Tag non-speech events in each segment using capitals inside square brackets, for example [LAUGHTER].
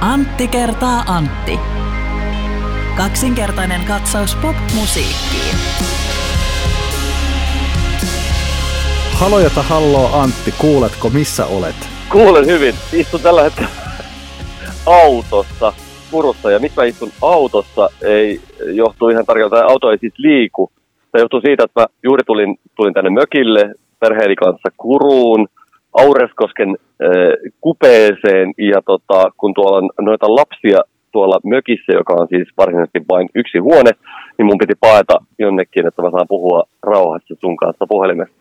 Antti kertaa Antti. Kaksinkertainen katsaus pop-musiikkiin. Halojata halloo Antti, kuuletko missä olet? Kuulen hyvin. Istun tällä hetkellä autossa Purussa. Ja miksi mä istun autossa, ei johtuu ihan tarkalleen, auto ei siis liiku. Se johtuu siitä, että mä juuri tulin, tulin tänne mökille perheeni kanssa Kuruun, Aureskosken äh, kupeeseen. Ja tota, kun tuolla on noita lapsia tuolla mökissä, joka on siis varsinaisesti vain yksi huone, niin mun piti paeta jonnekin, että mä saan puhua rauhassa sun kanssa puhelimessa.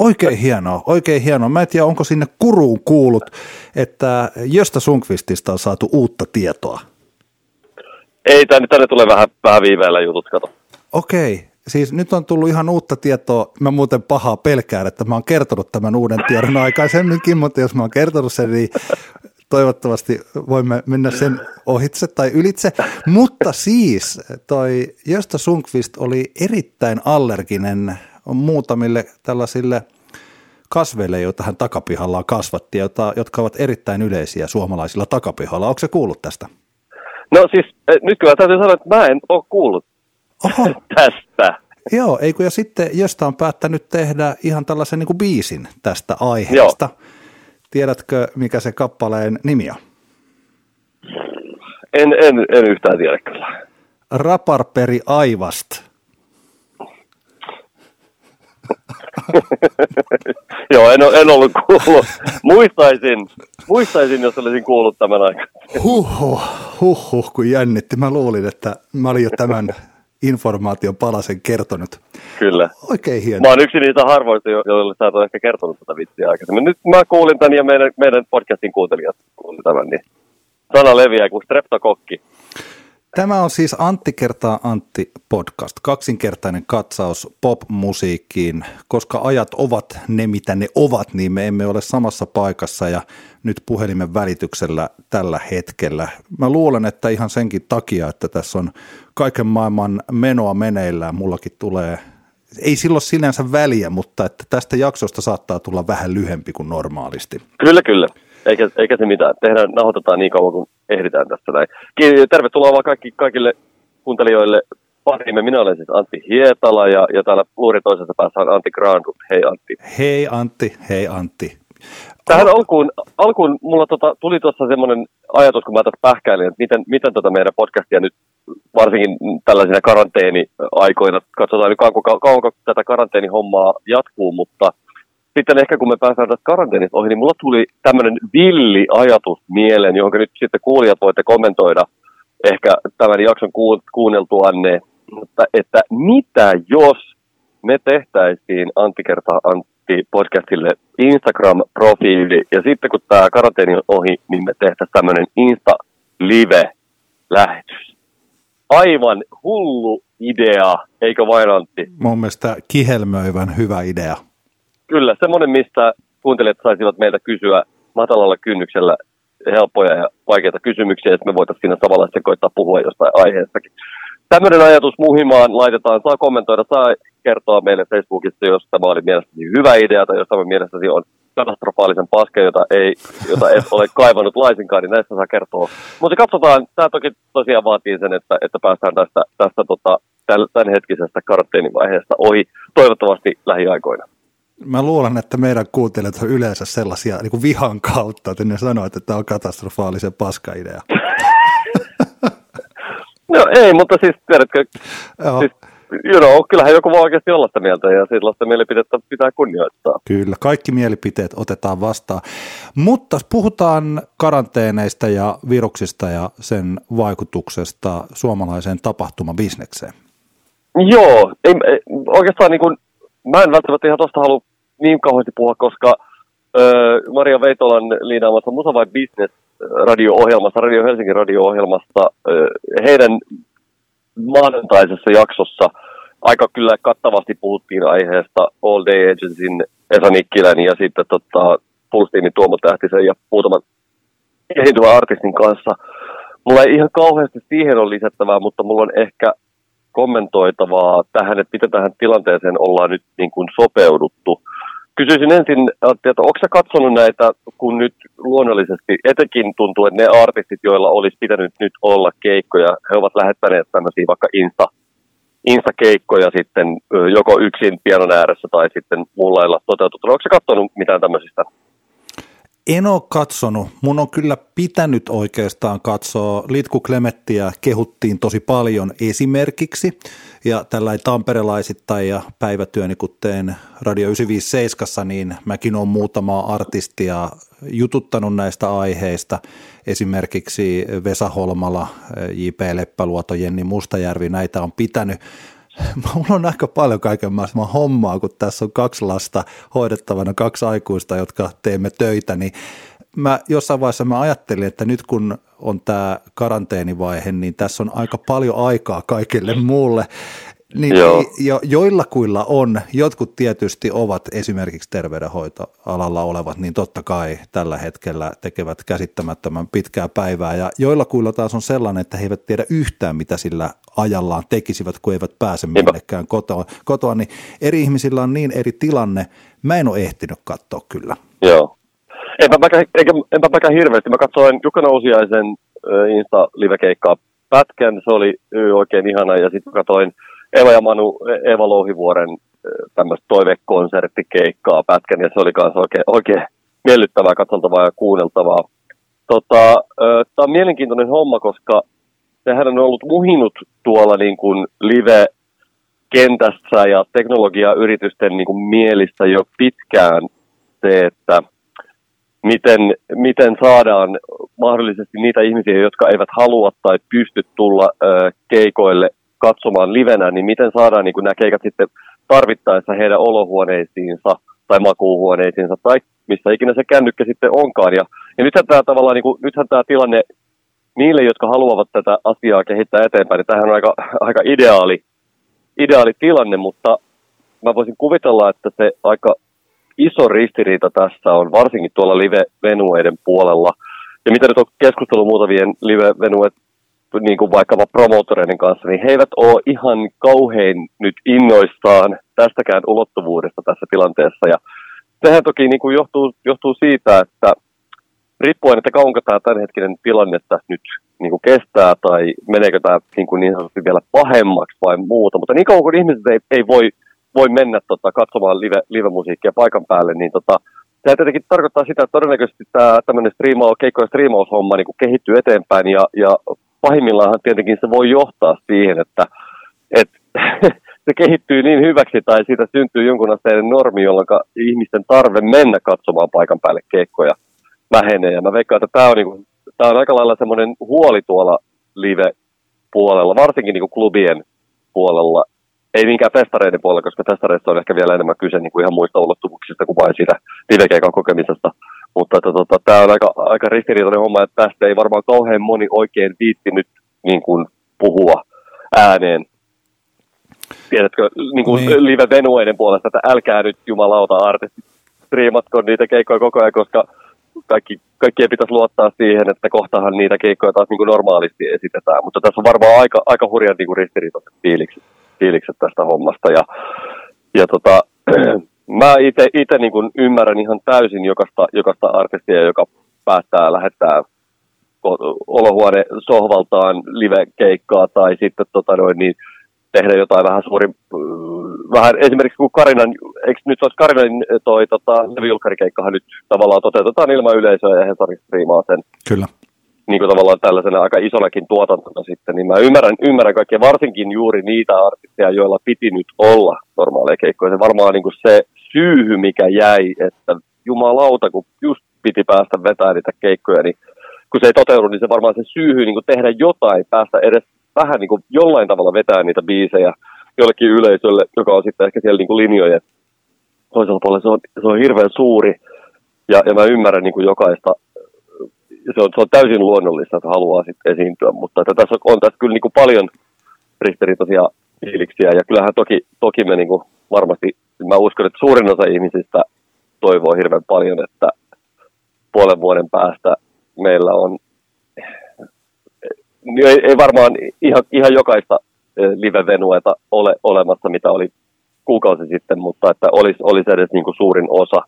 Oikein hienoa, oikein hienoa. Mä en tiedä, onko sinne kuruun kuulut, että Jöstä Sunkvistista on saatu uutta tietoa. Ei, tänne, tänne tulee vähän, vähän viiveellä jutut, kato. Okei, siis nyt on tullut ihan uutta tietoa. Mä muuten pahaa pelkään, että mä oon kertonut tämän uuden tiedon aikaisemminkin, mutta jos mä oon kertonut sen, niin toivottavasti voimme mennä sen ohitse tai ylitse. Mutta siis toi Jöstä Sunkvist oli erittäin allerginen muutamille tällaisille kasveille, joita hän takapihallaan kasvatti, jota, jotka ovat erittäin yleisiä suomalaisilla takapihalla. Onko se kuullut tästä? No siis, eh, nyt kyllä täytyy sanoa, että mä en ole kuullut Oho, [LAUGHS] tästä. joo, eikö ja sitten josta on päättänyt tehdä ihan tällaisen niin kuin biisin tästä aiheesta. Tiedätkö, mikä se kappaleen nimi on? En, en, en yhtään tiedä kyllä. Raparperi Aivast. [LAUGHS] Joo, en, en ollut kuullut. Muistaisin, muistaisin, jos olisin kuullut tämän aikaan. Huhhuh, huhhuh, kun jännitti. Mä luulin, että mä olin jo tämän informaation palasen kertonut. Kyllä. Oikein hieno. Mä oon yksi niistä harvoista, jo- joille sä et ehkä kertonut tätä vitsiä aikaisemmin. Nyt mä kuulin tämän ja meidän, meidän podcastin kuuntelijat kuulin tämän, niin sana leviää kuin streptokokki. Tämä on siis Antti kertaa Antti podcast, kaksinkertainen katsaus pop-musiikkiin. Koska ajat ovat ne, mitä ne ovat, niin me emme ole samassa paikassa ja nyt puhelimen välityksellä tällä hetkellä. Mä luulen, että ihan senkin takia, että tässä on kaiken maailman menoa meneillään, mullakin tulee, ei silloin sinänsä väliä, mutta että tästä jaksosta saattaa tulla vähän lyhempi kuin normaalisti. Kyllä, kyllä. Eikä, eikä se mitään. Tehdään, nauhoitetaan niin kauan kuin ehditään tässä näin. Tervetuloa vaan kaikki, kaikille kuuntelijoille pariimme. Minä olen siis Antti Hietala ja, ja täällä luuri toisessa päässä on Antti Granrud. Hei Antti. Hei Antti, hei Antti. Tähän alkuun, alkuun mulla tota, tuli tuossa semmoinen ajatus, kun mä tässä pähkäilin, että miten, miten tota meidän podcastia nyt varsinkin tällaisina karanteeni-aikoina, katsotaan nyt kauanko, kauanko tätä karanteenihommaa jatkuu, mutta sitten ehkä kun me päästään tästä karanteenista ohi, niin mulla tuli tämmöinen villi ajatus mieleen, johon nyt sitten kuulijat voitte kommentoida ehkä tämän jakson kuunneltuanne, mutta että mitä jos me tehtäisiin Antti kertaa Antti podcastille Instagram-profiili ja sitten kun tämä karanteeni on ohi, niin me tehtäisiin tämmöinen Insta-live-lähetys. Aivan hullu idea, eikö vain Antti? Mun mielestä kihelmöivän hyvä idea. Kyllä, semmoinen, mistä kuuntelijat saisivat meiltä kysyä matalalla kynnyksellä helppoja ja vaikeita kysymyksiä, että me voitaisiin siinä samalla sitten koittaa puhua jostain aiheestakin. Tämmöinen ajatus muhimaan laitetaan, saa kommentoida, saa kertoa meille Facebookissa, jos tämä oli mielestäni hyvä idea tai jos tämä mielestäni on katastrofaalisen paska, jota ei, jota et ole [LAUGHS] kaivannut laisinkaan, niin näistä saa kertoa. Mutta katsotaan, tämä toki tosiaan vaatii sen, että, että päästään tästä, tästä tota, tämänhetkisestä karanteenivaiheesta ohi, toivottavasti lähiaikoina. Mä luulen, että meidän kuuntelijat on yleensä sellaisia niin kuin vihan kautta, että ne sanoo, että tämä on katastrofaalisen paska idea. [LAUGHS] No ei, mutta siis tiedätkö, Joo, siis, you know, kyllähän joku voi oikeasti olla sitä mieltä ja sellaista mielipidettä pitää kunnioittaa. kyllä, kaikki mielipiteet otetaan vastaan. Mutta puhutaan karanteeneista ja viruksista ja sen vaikutuksesta suomalaiseen tapahtumabisnekseen. Joo, ei, ei, oikeastaan niin kuin, mä en välttämättä ihan tosta halua niin kauheasti puhua, koska öö, Maria Veitolan liinaamassa Musa vai Business radio-ohjelmassa, Radio Helsingin radio-ohjelmassa, öö, heidän maanantaisessa jaksossa aika kyllä kattavasti puhuttiin aiheesta All Day Agencyn Esa Nikkilän ja sitten tota, Pulstiinin Tuomo Tähtisen ja muutaman esiintyvän artistin kanssa. Mulla ei ihan kauheasti siihen ole lisättävää, mutta mulla on ehkä kommentoitavaa tähän, että miten tähän tilanteeseen ollaan nyt niin kuin sopeuduttu. Kysyisin ensin, että onko sä katsonut näitä, kun nyt luonnollisesti, etenkin tuntuu, että ne artistit, joilla olisi pitänyt nyt olla keikkoja, he ovat lähettäneet tämmöisiä vaikka Insta, Insta-keikkoja sitten joko yksin pianon ääressä tai sitten muun lailla toteutettuna. Onko sä katsonut mitään tämmöisistä? En ole katsonut. Mun on kyllä pitänyt oikeastaan katsoa. Litku Klemettiä kehuttiin tosi paljon esimerkiksi. Ja tällä tamperelaisittain ja päivätyöni, kun teen Radio 957, niin mäkin olen muutamaa artistia jututtanut näistä aiheista. Esimerkiksi Vesa Holmala, J.P. Leppäluoto, Jenni Mustajärvi, näitä on pitänyt [LAUGHS] mulla on aika paljon kaiken maailman hommaa, kun tässä on kaksi lasta hoidettavana, kaksi aikuista, jotka teemme töitä, niin mä jossain vaiheessa mä ajattelin, että nyt kun on tämä karanteenivaihe, niin tässä on aika paljon aikaa kaikille muulle. Niin jo, joillakuilla on, jotkut tietysti ovat esimerkiksi terveydenhoitoalalla olevat, niin totta kai tällä hetkellä tekevät käsittämättömän pitkää päivää. Ja joillakuilla taas on sellainen, että he eivät tiedä yhtään, mitä sillä ajallaan tekisivät, kun eivät pääse minnekään kotoa, kotoa. Niin eri ihmisillä on niin eri tilanne. Mä en ole ehtinyt katsoa kyllä. Joo. Enpä mäkään, enpä mäkään hirveästi. Mä katsoin Jukka Nousiaisen Insta-livekeikkaa pätkän, se oli oikein ihana, ja sitten katsoin Eva ja Manu, Eva Louhivuoren tämmöistä toivekonserttikeikkaa pätkän, ja se oli myös oikein, oikein miellyttävää, katseltavaa ja kuunneltavaa. Tota, Tämä on mielenkiintoinen homma, koska sehän on ollut muhinut tuolla niin kuin live-kentässä ja teknologiayritysten niin kuin mielissä jo pitkään se, että miten, miten saadaan mahdollisesti niitä ihmisiä, jotka eivät halua tai pysty tulla ö, keikoille katsomaan livenä, niin miten saadaan niin nämä keikat sitten tarvittaessa heidän olohuoneisiinsa tai makuuhuoneisiinsa tai missä ikinä se kännykkä sitten onkaan. Ja, ja nythän tämä tavallaan, niin kuin, nythän tämä tilanne niille, jotka haluavat tätä asiaa kehittää eteenpäin, niin tämähän on aika, [LAUGHS] aika ideaali, ideaali tilanne, mutta mä voisin kuvitella, että se aika iso ristiriita tässä on, varsinkin tuolla live-venueiden puolella. Ja mitä nyt on keskustellut muutamien live-venuet, niin kuin vaikkapa promotoreiden kanssa, niin he eivät ole ihan kauhein nyt innoissaan tästäkään ulottuvuudesta tässä tilanteessa. Ja sehän toki niin kuin johtuu, johtuu siitä, että riippuen, että kauanko tämä tämänhetkinen tilanne tässä nyt niin kuin kestää tai meneekö tämä niin, kuin niin sanotusti vielä pahemmaksi vai muuta, mutta niin kauan kuin ihmiset ei, ei voi, voi mennä tota, katsomaan live, live-musiikkia paikan päälle, niin tota, Tämä tietenkin tarkoittaa sitä, että todennäköisesti tämä tämmöinen striimaus, keikkojen striimaushomma niin kuin kehittyy eteenpäin ja, ja pahimmillaan tietenkin se voi johtaa siihen, että, että [LAUGHS] se kehittyy niin hyväksi tai siitä syntyy jonkun asteinen normi, jolloin ihmisten tarve mennä katsomaan paikan päälle keikkoja vähenee. Ja mä veikkaan, että tämä on, niin kuin, tämä on aika lailla semmoinen huoli tuolla live-puolella, varsinkin niin kuin klubien puolella. Ei niinkään festareiden puolella, koska festareissa on ehkä vielä enemmän kyse niin kuin ihan muista ulottuvuuksista kuin vain siitä livekeikan kokemisesta. Mutta että, tota, tämä on aika, aika ristiriitainen homma, että tästä ei varmaan kauhean moni oikein viittinyt niin kuin, puhua ääneen. Tiedätkö, niin kuin niin. live-venueiden puolesta, että älkää nyt jumalauta artistit striimatko niitä keikkoja koko ajan, koska kaikki, kaikkien pitäisi luottaa siihen, että kohtahan niitä keikkoja taas niin kuin normaalisti esitetään. Mutta tässä on varmaan aika, aika hurjan niin riistiriitaiset fiilikset, fiilikset tästä hommasta. Ja, ja tota, [CLEARS THROAT] mä itse niin kuin ymmärrän ihan täysin jokaista, jokaista artistia, joka päättää lähettää olohuone sohvaltaan live-keikkaa tai sitten tota noin, niin tehdä jotain vähän suuri, vähän esimerkiksi kun Karinan, eikö nyt olisi Karinan toi tota, levyjulkkarikeikkahan nyt tavallaan toteutetaan ilman yleisöä ja Hesari striimaa sen. Kyllä. Niin kuin tavallaan tällaisena aika isonakin tuotantona sitten, niin mä ymmärrän, ymmärrän kaikkea, varsinkin juuri niitä artisteja, joilla piti nyt olla normaaleja keikkoja. Se varmaan niin kuin se syyhy, mikä jäi, että jumalauta, kun just piti päästä vetämään niitä keikkoja, niin kun se ei toteudu, niin se varmaan se syyhy niin tehdä jotain, päästä edes vähän niin kuin jollain tavalla vetää niitä biisejä jollekin yleisölle, joka on sitten ehkä siellä niin kuin linjojen toisella puolella. Se on, se on hirveän suuri ja, ja mä ymmärrän niin kuin jokaista. Se on, se on täysin luonnollista, että haluaa sitten esiintyä, mutta että tässä on, on tässä kyllä niin kuin paljon ristiriitaisia fiiliksiä ja kyllähän toki, toki me niin kuin varmasti, mä uskon, että suurin osa ihmisistä toivoo hirveän paljon, että puolen vuoden päästä meillä on ei, ei varmaan ihan, ihan jokaista live-venueta ole olemassa, mitä oli kuukausi sitten, mutta että olisi, olisi edes niin kuin suurin osa.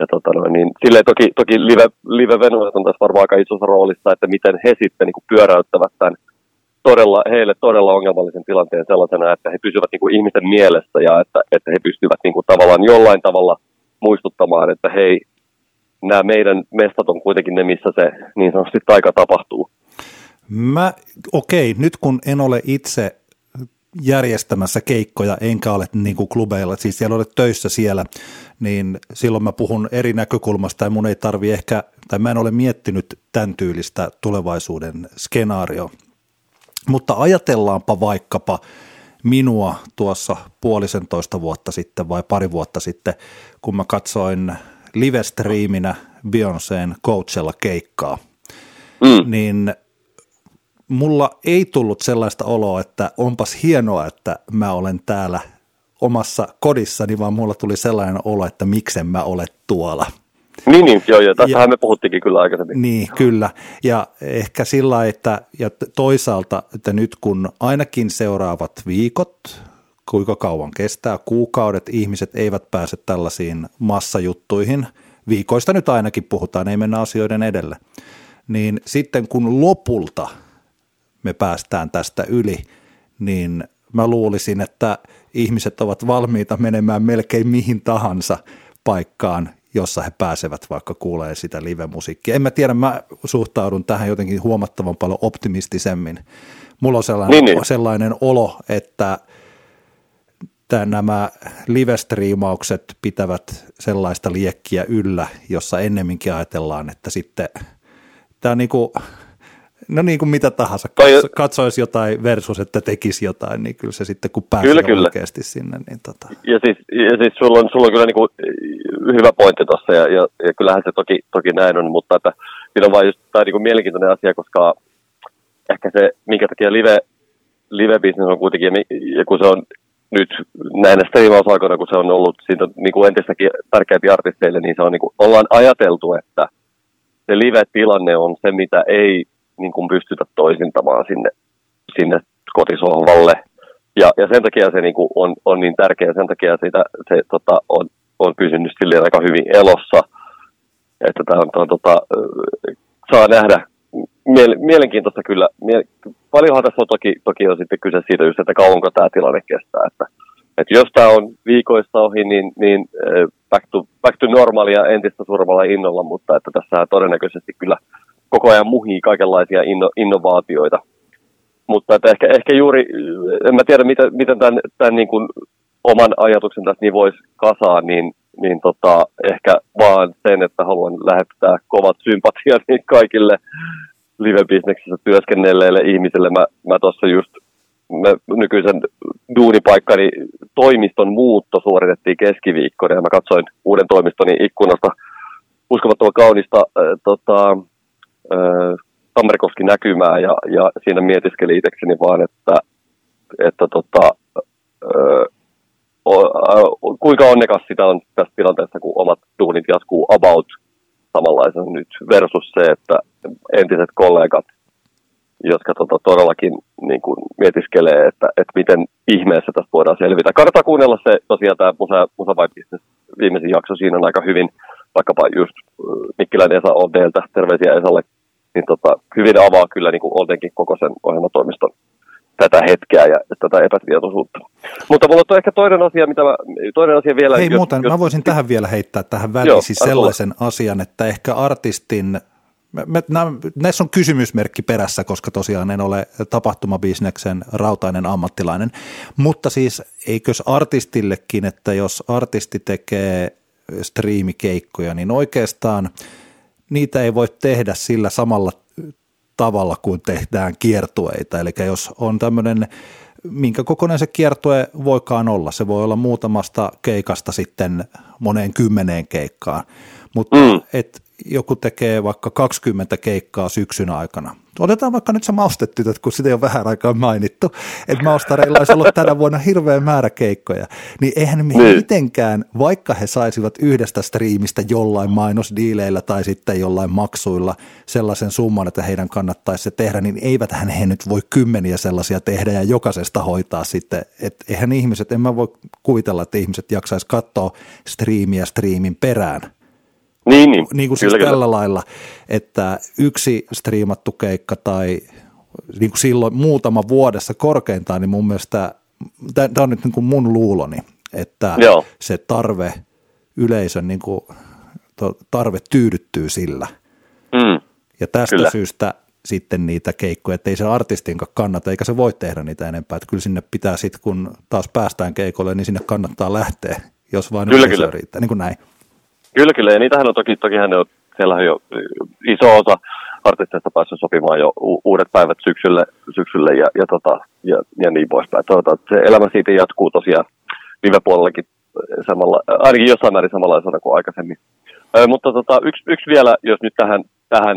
Ja tota noin, niin, silleen toki, toki live, live on tässä varmaan aika isossa roolissa, että miten he sitten niin kuin pyöräyttävät tämän todella, heille todella ongelmallisen tilanteen sellaisena, että he pysyvät niin kuin ihmisten mielessä ja että, että he pystyvät niin kuin tavallaan jollain tavalla muistuttamaan, että hei, nämä meidän mestat on kuitenkin ne, missä se niin sanotusti taika tapahtuu. Mä, okei, nyt kun en ole itse järjestämässä keikkoja, enkä ole niin kuin klubeilla, siis siellä olet töissä siellä, niin silloin mä puhun eri näkökulmasta ja mun ei tarvi ehkä, tai mä en ole miettinyt tämän tyylistä tulevaisuuden skenaario. Mutta ajatellaanpa vaikkapa minua tuossa puolisentoista vuotta sitten vai pari vuotta sitten, kun mä katsoin live-striiminä Beyoncéen Coachella keikkaa, mm. niin mulla ei tullut sellaista oloa, että onpas hienoa, että mä olen täällä omassa kodissani, vaan mulla tuli sellainen olo, että miksen mä ole tuolla. Niin, niin joo, ja tästähän ja, me puhuttiinkin kyllä aikaisemmin. Niin, kyllä. Ja ehkä sillä että ja toisaalta, että nyt kun ainakin seuraavat viikot, kuinka kauan kestää, kuukaudet, ihmiset eivät pääse tällaisiin massajuttuihin, viikoista nyt ainakin puhutaan, ei mennä asioiden edelle, niin sitten kun lopulta me päästään tästä yli, niin mä luulisin, että ihmiset ovat valmiita menemään melkein mihin tahansa paikkaan, jossa he pääsevät vaikka kuulee sitä live-musiikkia. En mä tiedä, mä suhtaudun tähän jotenkin huomattavan paljon optimistisemmin. Mulla on sellainen, niin, niin. sellainen olo, että että nämä live-striimaukset pitävät sellaista liekkiä yllä, jossa ennemminkin ajatellaan, että sitten tämä on niin kuin, no niin kuin mitä tahansa, katso, katsoisi jotain versus, että tekisi jotain, niin kyllä se sitten kun pääsee kyllä, kyllä. oikeasti sinne. Niin tota. Ja siis, ja siis sulla, on, sulla on kyllä niin kuin hyvä pointti tuossa ja, ja, ja, kyllähän se toki, toki näin on, mutta että siinä on vain just tämä niin kuin mielenkiintoinen asia, koska ehkä se, minkä takia live, live-business on kuitenkin, ja kun se on nyt näinä striimausaikoina, kun se on ollut siitä niin kuin entistäkin tärkeämpi artisteille, niin se on niin kuin, ollaan ajateltu, että se live-tilanne on se, mitä ei niin kuin pystytä toisintamaan sinne, sinne kotisohvalle. Ja, ja sen takia se niin kuin on, on niin tärkeä, sen takia sitä, se tota, on, on pysynyt silleen aika hyvin elossa, että tämä on, on tota, saa nähdä mielenkiintoista kyllä. Paljonhan tässä on toki, toki on sitten kyse siitä just, että kauanko tämä tilanne kestää. Että, että jos tämä on viikoista ohi, niin, niin back, to, back to normaalia entistä suuremmalla innolla, mutta että tässä todennäköisesti kyllä koko ajan muhii kaikenlaisia inno, innovaatioita. Mutta että ehkä, ehkä juuri, en mä tiedä miten, miten tämän, tämän niin kuin oman ajatuksen tässä niin voisi kasaa, niin, niin tota, ehkä vaan sen, että haluan lähettää kovat sympatiat [LAUGHS] kaikille live-bisneksessä työskennelleille ihmisille. Mä, mä tuossa just mä nykyisen duunipaikkani toimiston muutto suoritettiin keskiviikkona ja mä katsoin uuden toimistoni ikkunasta uskomattoman kaunista äh, tota, Tammerkoski näkymää ja, ja siinä mietiskeli itsekseni vaan, että, että tota, äh, kuinka onnekas sitä on tässä tilanteessa, kun omat duunit jatkuu about samanlaisen nyt versus se, että entiset kollegat, jotka tota, todellakin niin kuin, mietiskelee, että, että miten ihmeessä tästä voidaan selvitä. Kannattaa kuunnella se tosiaan tämä Musa, Musa Business viimeisin jakso, siinä on aika hyvin, vaikkapa just Mikkilän Esa Oldeeltä, terveisiä Esalle, niin tota, hyvin avaa kyllä niin kuin Oldenkin koko sen ohjelmatoimiston tätä hetkeä ja tätä epätietoisuutta. Mutta mulla on ehkä toinen asia, mitä mä, toinen asia vielä. Hei jos, muuten, jos, mä voisin jos, tähän vielä heittää tähän väliin joo, siis sellaisen tulla. asian, että ehkä artistin, mä, mä, näissä on kysymysmerkki perässä, koska tosiaan en ole tapahtumabisneksen rautainen ammattilainen, mutta siis eikös artistillekin, että jos artisti tekee striimikeikkoja, niin oikeastaan niitä ei voi tehdä sillä samalla tavalla kuin tehdään kiertueita. Eli jos on tämmöinen, minkä kokoinen se kiertue voikaan olla, se voi olla muutamasta keikasta sitten moneen kymmeneen keikkaan, mutta mm. et joku tekee vaikka 20 keikkaa syksyn aikana. Otetaan vaikka nyt se maustetytöt, kun sitä ei ole vähän aikaa mainittu, että maustareilla olisi ollut tänä vuonna hirveä määrä keikkoja, niin eihän me niin. mitenkään, vaikka he saisivat yhdestä striimistä jollain mainosdiileillä tai sitten jollain maksuilla sellaisen summan, että heidän kannattaisi se tehdä, niin eivät he nyt voi kymmeniä sellaisia tehdä ja jokaisesta hoitaa sitten, että eihän ihmiset, en mä voi kuvitella, että ihmiset jaksaisi katsoa striimiä striimin perään – niin, niin. niin kuin siis kyllä, tällä kyllä. lailla, että yksi striimattu keikka tai niin kuin silloin muutama vuodessa korkeintaan, niin mun mielestä, tämä on nyt niin kuin mun luuloni, että Joo. se tarve, yleisön niin kuin, tarve tyydyttyy sillä. Mm. Ja tästä kyllä. syystä sitten niitä keikkoja, että ei se artistin kannata, eikä se voi tehdä niitä enempää. Että kyllä sinne pitää sitten, kun taas päästään keikolle, niin sinne kannattaa lähteä, jos vain kyllä, kyllä. riittää, niin kuin näin. Kyllä, kyllä. Ja niitähän on toki, toki hän on, siellä on jo iso osa artisteista päässyt sopimaan jo u- uudet päivät syksylle, syksylle ja, ja, tota, ja, ja niin poispäin. Tota, se elämä siitä jatkuu tosiaan viime puolellakin samalla, ainakin jossain määrin samanlaisena kuin aikaisemmin. Ö, mutta tota, yksi, yksi vielä, jos nyt tähän, tähän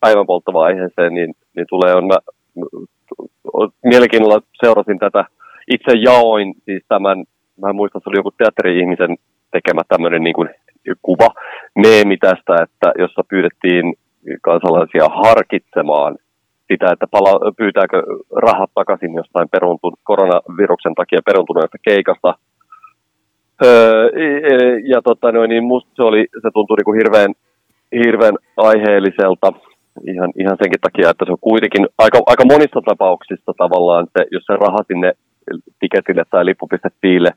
päivän polttavaiheeseen, niin, niin tulee on, mä mielenkiinnolla seurasin tätä, itse jaoin siis tämän, mä en muista, se oli joku teatteri-ihmisen tekemä tämmöinen niin kuin kuva, meemi tästä, että jossa pyydettiin kansalaisia harkitsemaan sitä, että pala, pyytääkö rahat takaisin jostain peruntun, koronaviruksen takia peruntuneesta keikasta. Öö, ja tota, noin, niin musta se, oli, se tuntui niin kuin hirveän, hirveän aiheelliselta ihan, ihan senkin takia, että se on kuitenkin aika, aika monissa tapauksissa tavallaan se, jos se raha sinne tiketille tai lippu.fiille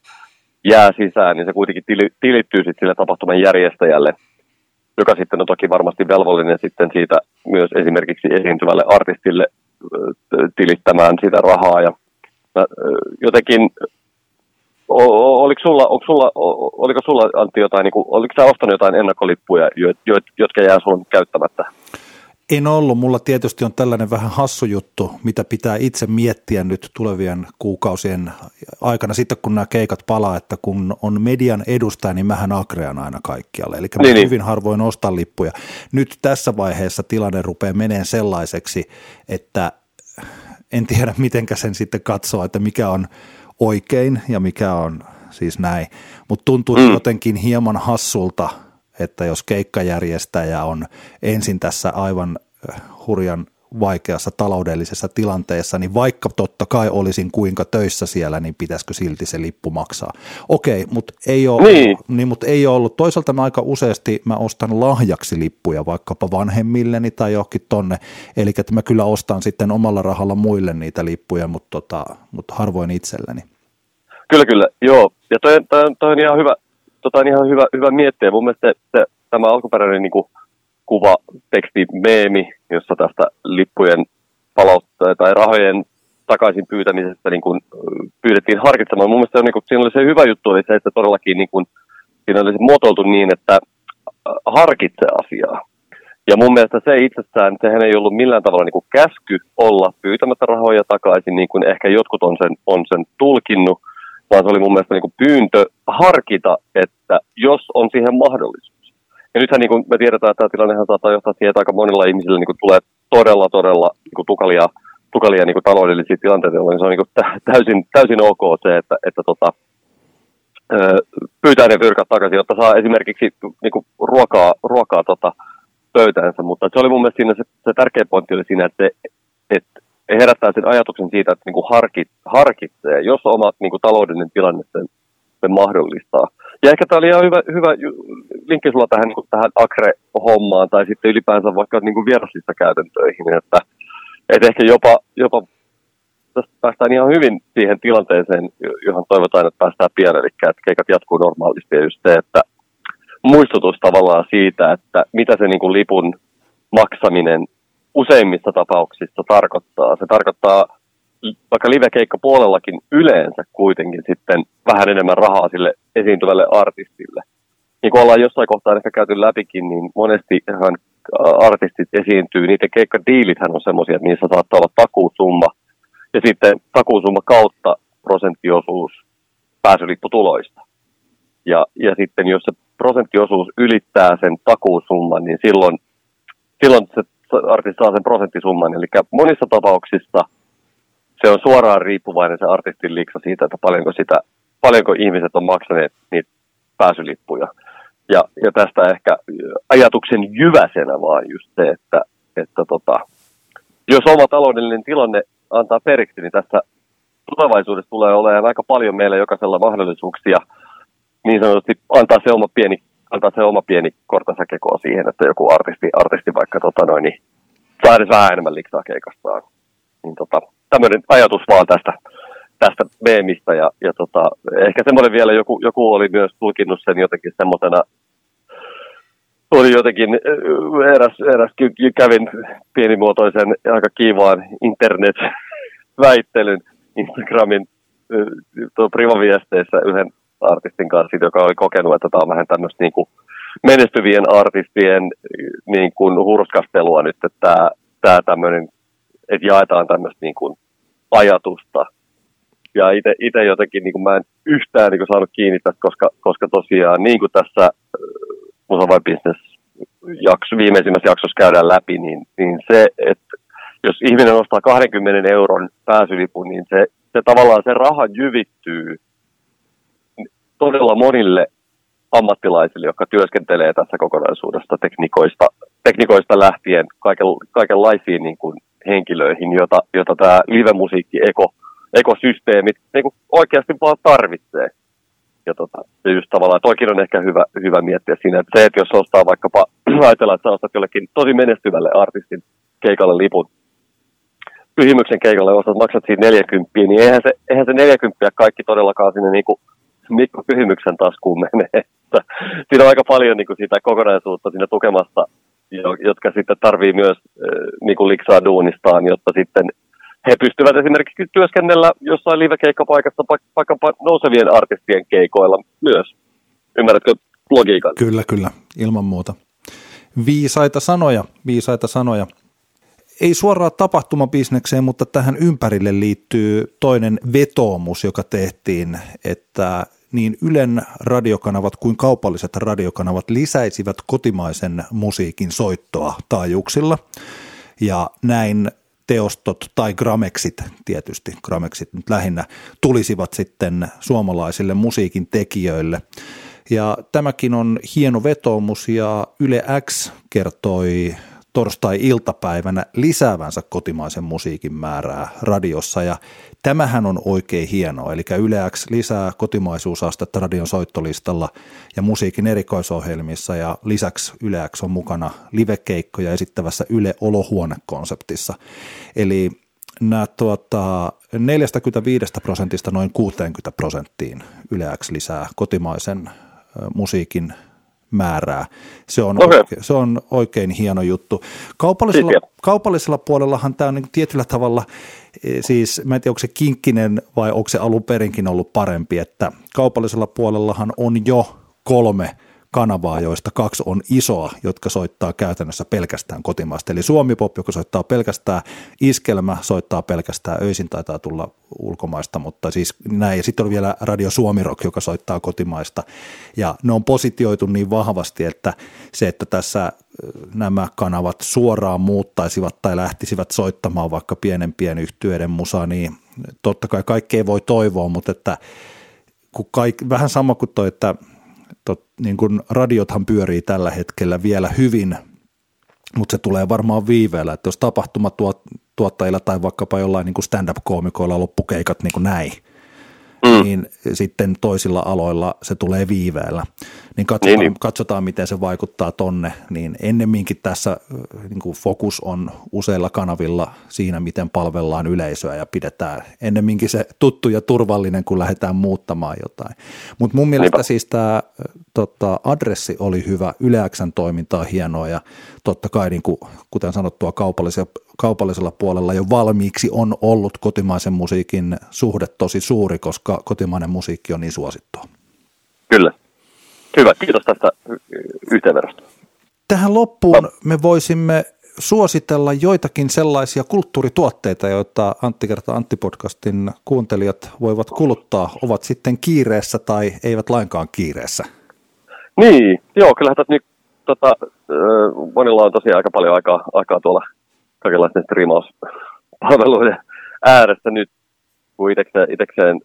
jää sisään, niin se kuitenkin tili, tilittyy sitten sille tapahtuman järjestäjälle, joka sitten on toki varmasti velvollinen sitten siitä myös esimerkiksi esiintyvälle artistille tilittämään sitä rahaa. Ja mä, jotenkin, oliko sulla, oliko sulla, oliko sulla Antti jotain, niin kuin, oliko sä ostanut jotain ennakkolippuja, jotka jää sulla käyttämättä? En ollut. Mulla tietysti on tällainen vähän hassu juttu, mitä pitää itse miettiä nyt tulevien kuukausien aikana sitten, kun nämä keikat palaa, että kun on median edustaja, niin mähän agrean aina kaikkialle. Eli mä niin, niin. hyvin harvoin ostan lippuja. Nyt tässä vaiheessa tilanne rupeaa meneen sellaiseksi, että en tiedä mitenkä sen sitten katsoo, että mikä on oikein ja mikä on siis näin. Mutta tuntuu mm. jotenkin hieman hassulta – että jos keikkajärjestäjä on ensin tässä aivan hurjan vaikeassa taloudellisessa tilanteessa, niin vaikka totta kai olisin kuinka töissä siellä, niin pitäisikö silti se lippu maksaa. Okei, mutta ei ole, niin. Niin, mutta ei ole ollut. Toisaalta mä aika useasti mä ostan lahjaksi lippuja vaikkapa vanhemmilleni tai johonkin tonne, eli että mä kyllä ostan sitten omalla rahalla muille niitä lippuja, mutta, tota, mutta harvoin itselleni. Kyllä, kyllä, joo. Ja toi, toi, toi on ihan hyvä, tota on ihan hyvä, hyvä miettiä. Mun mielestä se, se, tämä alkuperäinen niin kuin, kuva, teksti, meemi, jossa tästä lippujen palauttaa tai rahojen takaisin pyytämisestä niin kuin, pyydettiin harkitsemaan. Mun mielestä niin kuin, siinä oli se hyvä juttu, oli se, että todellakin niin kuin, siinä oli se muotoiltu niin, että harkitse asiaa. Ja mun mielestä se itsessään, sehän ei ollut millään tavalla niin kuin käsky olla pyytämättä rahoja takaisin, niin kuin ehkä jotkut on sen, on sen tulkinnut, vaan se oli mun mielestä niin kuin pyyntö harkita, että jos on siihen mahdollisuus. Ja nythän niin kuin me tiedetään, että tämä tilannehan saattaa johtaa siihen, että aika monilla ihmisillä niin kuin tulee todella, todella niin kuin tukalia, tukalia niin kuin taloudellisia tilanteita, jolloin se on niin kuin täysin, täysin ok se, että, että tota, pyytää ne fyrkat takaisin, jotta saa esimerkiksi niin kuin ruokaa, ruokaa tota, pöytäänsä. Mutta se oli mun mielestä siinä se, se tärkeä pointti oli siinä, että, että herättää sen ajatuksen siitä, että niin kuin harkit, harkitsee, jos oma niin kuin taloudellinen tilanne sen, sen mahdollistaa. Ja ehkä tämä oli ihan hyvä, hyvä linkki sulla tähän, niin tähän Akre-hommaan tai sitten ylipäänsä vaikka niin kuin vieraslista käytäntöihin, että, että ehkä jopa, jopa tästä päästään ihan hyvin siihen tilanteeseen, johon toivotaan, että päästään pian, eli että keikat jatkuu normaalisti ja just se, että muistutus tavallaan siitä, että mitä se niin kuin lipun maksaminen useimmissa tapauksissa tarkoittaa. Se tarkoittaa vaikka livekeikka puolellakin yleensä kuitenkin sitten vähän enemmän rahaa sille esiintyvälle artistille. Niin kuin ollaan jossain kohtaa ehkä käyty läpikin, niin monesti artistit esiintyy, niiden keikkadiilithän on semmoisia, että niissä saattaa olla takuusumma ja sitten takuusumma kautta prosenttiosuus pääsylipputuloista. Ja, ja sitten jos se prosenttiosuus ylittää sen takuusumman, niin silloin, silloin se artisti saa sen prosenttisumman. Eli monissa tapauksissa se on suoraan riippuvainen se artistin liiksa siitä, että paljonko, sitä, paljonko ihmiset on maksaneet niitä pääsylippuja. Ja, ja tästä ehkä ajatuksen jyväsenä vaan just se, että, että tota, jos oma taloudellinen tilanne antaa periksi, niin tässä tulevaisuudessa tulee olemaan aika paljon meillä jokaisella mahdollisuuksia niin sanotusti antaa se oma pieni, antaa se oma pieni kortansa kekoa siihen, että joku artisti, artisti vaikka tota noin, niin saa edes vähän enemmän liksaa keikastaan. Niin tota, tämmöinen ajatus vaan tästä, tästä meemistä. Ja, ja tota, ehkä semmoinen vielä joku, joku oli myös tulkinnut sen jotenkin semmoisena oli jotenkin, eräs, eräs kävin pienimuotoisen aika kiivaan internet-väittelyn Instagramin privaviesteissä yhden artistin kanssa, joka oli kokenut, että tämä on vähän tämmöistä niin kuin menestyvien artistien niin kuin hurskastelua nyt, että tämä, tämä tämmöinen, että jaetaan tämmöistä niin kuin ajatusta. Ja itse jotenkin niin kuin mä en yhtään niin kuin saanut kiinni tästä, koska, koska tosiaan niin kuin tässä Musa vai Business jakso, viimeisimmässä jaksossa käydään läpi, niin, niin se, että jos ihminen ostaa 20 euron pääsylipun, niin se, se tavallaan se raha jyvittyy todella monille ammattilaisille, jotka työskentelee tässä kokonaisuudesta teknikoista, teknikoista lähtien kaiken, kaikenlaisiin niin kuin henkilöihin, jota, jota tämä live-musiikki, eko, ekosysteemit niin oikeasti vaan tarvitsee. Ja tota, just tavallaan, toikin on ehkä hyvä, hyvä miettiä siinä, että se, että jos ostaa vaikkapa, [CLEARS THROAT] ajatellaan, että sä ostat jollekin tosi menestyvälle artistin keikalle lipun, pyhimyksen keikalle ostat, maksat siitä 40, niin eihän se, eihän se 40 kaikki todellakaan sinne niin kuin Mikko Pyhimyksen taskuun menee. [LAUGHS] Siinä on aika paljon niin kuin sitä kokonaisuutta siinä tukemasta, jotka sitten tarvii myös niin kuin liksaa duunistaan, jotta sitten he pystyvät esimerkiksi työskennellä jossain live-keikkapaikassa vaikkapa nousevien artistien keikoilla myös. Ymmärrätkö logiikan? Kyllä, kyllä, ilman muuta. Viisaita sanoja, viisaita sanoja. Ei suoraan tapahtumabisnekseen, mutta tähän ympärille liittyy toinen vetoomus, joka tehtiin, että niin Ylen radiokanavat kuin kaupalliset radiokanavat lisäisivät kotimaisen musiikin soittoa taajuuksilla. Ja näin teostot tai grameksit tietysti, grameksit nyt lähinnä, tulisivat sitten suomalaisille musiikin tekijöille. Ja tämäkin on hieno vetoomus ja Yle X kertoi torstai-iltapäivänä lisäävänsä kotimaisen musiikin määrää radiossa ja tämähän on oikein hienoa. Eli Yle X lisää kotimaisuusastetta radion soittolistalla ja musiikin erikoisohjelmissa ja lisäksi Yle X on mukana livekeikkoja esittävässä Yle Olohuone-konseptissa. Eli nämä tuota, 45 prosentista noin 60 prosenttiin Yle X lisää kotimaisen musiikin määrää. Se on, okay. oikein, se on oikein hieno juttu. Kaupallisella, kaupallisella puolellahan tämä on niin tietyllä tavalla, e, siis mä en tiedä onko se kinkkinen vai onko se alun perinkin ollut parempi, että kaupallisella puolellahan on jo kolme – kanavaa, joista kaksi on isoa, jotka soittaa käytännössä pelkästään kotimaasta. Eli Suomi Pop, joka soittaa pelkästään iskelmä, soittaa pelkästään öisin, taitaa tulla ulkomaista, mutta siis näin. Ja sitten on vielä Radio Suomi Rock, joka soittaa kotimaista. Ja ne on positioitu niin vahvasti, että se, että tässä nämä kanavat suoraan muuttaisivat tai lähtisivät soittamaan vaikka pienempien yhtyeiden musaa, niin totta kai kaikkea voi toivoa, mutta että kun kaik, vähän sama kuin toi, että tot, niin kuin radiothan pyörii tällä hetkellä vielä hyvin, mutta se tulee varmaan viiveellä, että jos tapahtumatuottajilla tai vaikkapa jollain niin kuin stand-up-koomikoilla loppukeikat niin kuin näin, mm. niin sitten toisilla aloilla se tulee viiveellä. Niin katsotaan, niin, niin. katsotaan, miten se vaikuttaa tonne, niin ennemminkin tässä niin kuin fokus on useilla kanavilla siinä, miten palvellaan yleisöä ja pidetään ennemminkin se tuttu ja turvallinen, kun lähdetään muuttamaan jotain. Mutta mun mielestä Niinpä. siis tämä tota, adressi oli hyvä, Yleäksän toiminta on hienoa ja totta kai niin kuin, kuten sanottua kaupallisella, kaupallisella puolella jo valmiiksi on ollut kotimaisen musiikin suhde tosi suuri, koska kotimainen musiikki on niin suosittua. Kyllä. Hyvä, kiitos tästä yhteenvedosta. Tähän loppuun me voisimme suositella joitakin sellaisia kulttuurituotteita, joita Antti kertaa Antti-podcastin kuuntelijat voivat kuluttaa, ovat sitten kiireessä tai eivät lainkaan kiireessä. Niin, joo, kyllä tässä nyt tota, monilla on tosiaan aika paljon aikaa, aikaa tuolla kaikenlaisten striimauspalveluiden ääressä nyt, kun itekseen, itekseen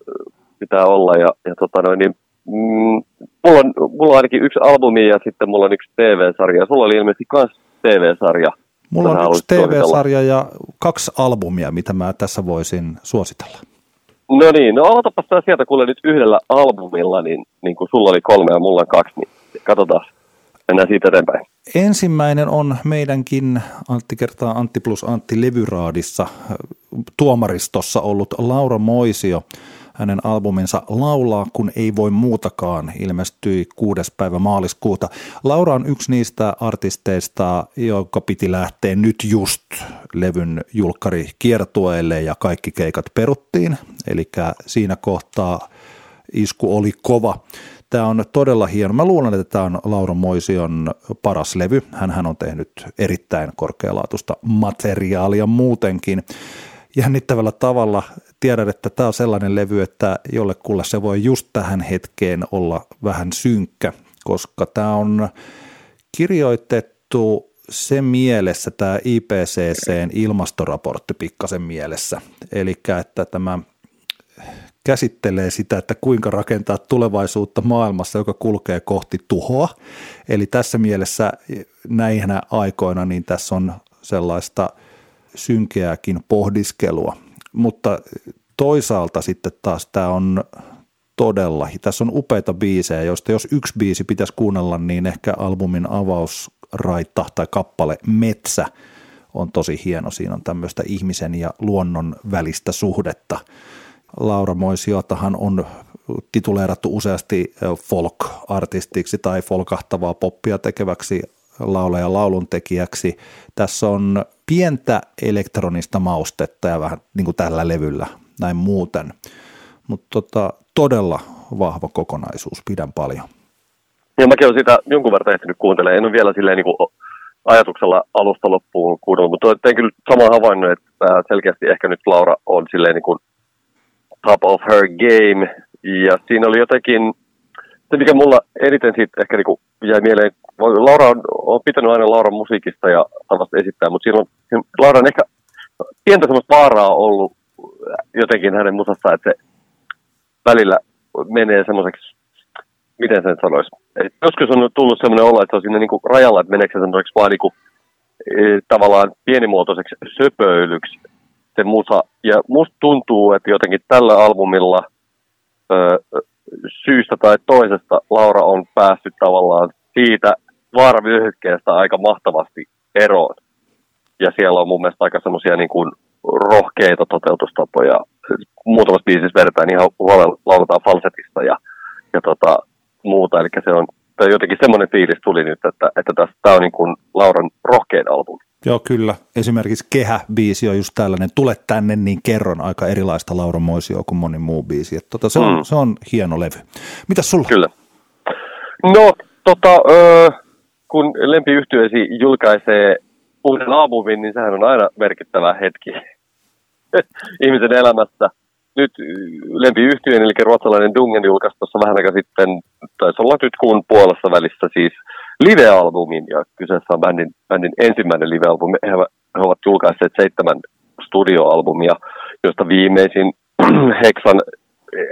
pitää olla. Ja, ja tota noin, niin, mm, mulla, on, mulla on ainakin yksi albumi ja sitten mulla on yksi TV-sarja. Sulla oli ilmeisesti myös TV-sarja. Mulla on yksi TV-sarja ja kaksi albumia, mitä mä tässä voisin suositella. No niin, no aloitapa sieltä kuule nyt yhdellä albumilla, niin, niin kuin sulla oli kolme ja mulla on kaksi, niin katsotaan. Mennään siitä eteenpäin. Ensimmäinen on meidänkin Antti kertaa Antti plus Antti levyraadissa tuomaristossa ollut Laura Moisio. Hänen albuminsa Laulaa, kun ei voi muutakaan, ilmestyi 6. päivä maaliskuuta. Laura on yksi niistä artisteista, joka piti lähteä nyt just levyn julkkari kiertueelle ja kaikki keikat peruttiin. Eli siinä kohtaa isku oli kova. Tämä on todella hieno. Mä luulen, että tämä on Laura Moision paras levy. hän on tehnyt erittäin korkealaatuista materiaalia muutenkin jännittävällä tavalla. Tiedän, että tämä on sellainen levy, että jollekulle se voi just tähän hetkeen olla vähän synkkä, koska tämä on kirjoitettu se mielessä, tämä IPCCn ilmastoraportti pikkasen mielessä. Eli että tämä käsittelee sitä, että kuinka rakentaa tulevaisuutta maailmassa, joka kulkee kohti tuhoa. Eli tässä mielessä näinä aikoina niin tässä on sellaista synkeääkin pohdiskelua. Mutta toisaalta sitten taas tämä on todella, tässä on upeita biisejä, joista jos yksi biisi pitäisi kuunnella, niin ehkä albumin avausraita tai kappale Metsä on tosi hieno. Siinä on tämmöistä ihmisen ja luonnon välistä suhdetta – Laura Moisiotahan on tituleerattu useasti folk-artistiksi tai folkahtavaa poppia tekeväksi laulaja lauluntekijäksi. Tässä on pientä elektronista maustetta ja vähän niin kuin tällä levyllä näin muuten, mutta tota, todella vahva kokonaisuus, pidän paljon. Ja mäkin olen sitä jonkun verran ehtinyt kuuntelemaan, en ole vielä silleen niin kuin ajatuksella alusta loppuun kuunnellut, mutta tein kyllä sama havainnon, että selkeästi ehkä nyt Laura on silleen niin kuin top of her game. Ja siinä oli jotenkin, se mikä mulla eniten siitä ehkä niinku jäi mieleen, Laura on, on pitänyt aina Lauran musiikista ja tavasta esittää, mutta siinä Laura on ehkä pientä semmoista vaaraa ollut jotenkin hänen musassa, että se välillä menee semmoiseksi, miten sen sanoisi. Et joskus on tullut semmoinen olo, että se on siinä niinku rajalla, että meneekö se semmoiseksi vaan niinku, e, tavallaan pienimuotoiseksi söpöilyksi se musa. Ja musta tuntuu, että jotenkin tällä albumilla ö, syystä tai toisesta Laura on päässyt tavallaan siitä vaaravyöhykkeestä aika mahtavasti eroon. Ja siellä on mun mielestä aika semmoisia niin kuin rohkeita toteutustapoja. Muutamassa biisissä vedetään ihan huolella, lauletaan falsetista ja, ja tota, muuta. Eli se on jotenkin semmoinen fiilis tuli nyt, että, että tämä on niin kuin Lauran rohkein albumi. Joo, kyllä. Esimerkiksi Kehä-biisi on just tällainen, tule tänne, niin kerron aika erilaista Laura Moisioa kuin moni muu biisi. Että tota, se, on, mm. se on hieno levy. Mitäs sulla? Kyllä. No, tota, ö, kun lempiyhtiöisi julkaisee uuden albumin, niin sehän on aina merkittävä hetki [LAUGHS] ihmisen elämässä. Nyt lempiyhtiön, eli ruotsalainen Dungen julkaisi tuossa vähän aika sitten, taisi olla nyt kuun puolessa välissä siis – live-albumin, ja kyseessä on bändin, bändin ensimmäinen live-albumi. He, he ovat julkaisseet seitsemän studioalbumia, joista viimeisin [CLEARS THROAT] Heksan,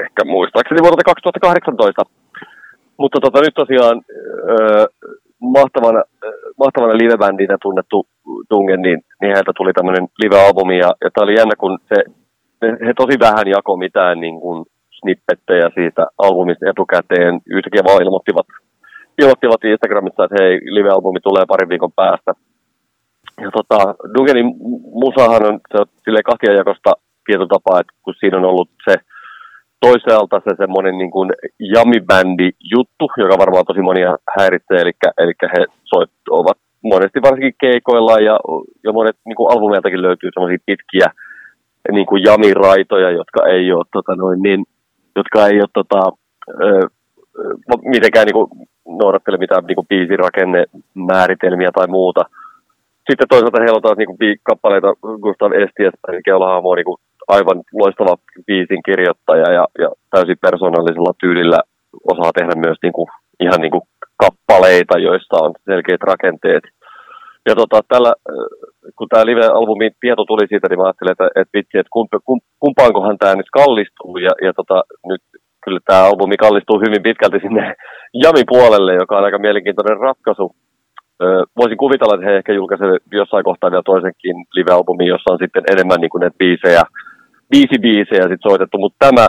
ehkä muistaakseni vuodelta 2018. Mutta tota, nyt tosiaan öö, mahtavana, mahtavana live-bändinä tunnettu Dungen, niin, niin heiltä tuli tämmöinen live-albumi, ja, ja tämä oli jännä, kun se, he tosi vähän jako mitään niin kuin snippettejä siitä albumista etukäteen, yhtäkkiä vaan ilmoittivat ilmoittivat Instagramissa, että hei, live-albumi tulee parin viikon päästä. Ja tota, Dungenin musahan on, silleen kahtiajakosta tietotapaa, että kun siinä on ollut se toisaalta se semmoinen niin kuin jamibändi juttu, joka varmaan tosi monia häiritsee, eli, eli he soit, ovat monesti varsinkin keikoilla ja, ja monet niin kuin albumeiltakin löytyy semmoisia pitkiä niin kuin jamiraitoja, jotka ei ole, tota noin, niin, jotka ei ole tota, ö, mitenkään niin noudattele mitään niin kuin biisirakenne määritelmiä tai muuta. Sitten toisaalta heillä on taas niin kappaleita Gustav Estiästä, eli Keulahaamo on niin aivan loistava biisin kirjoittaja ja, ja täysin persoonallisella tyylillä osaa tehdä myös niin kuin, ihan niin kuin, kap, kappaleita, joista on selkeät rakenteet. Ja tota, tällä, kun tämä live-albumin tieto tuli siitä, niin mä ajattelin, että, että vitsi, että kump, kumpaankohan tämä nyt kallistuu. Ja, ja tota, nyt kyllä tämä albumi kallistuu hyvin pitkälti sinne [LAUGHS] Jami-puolelle, joka on aika mielenkiintoinen ratkaisu. voisin kuvitella, että he ehkä julkaisevat jossain kohtaa vielä toisenkin live-albumin, jossa on sitten enemmän niin kuin ne biisejä, viisi biisejä sitten soitettu, mutta tämä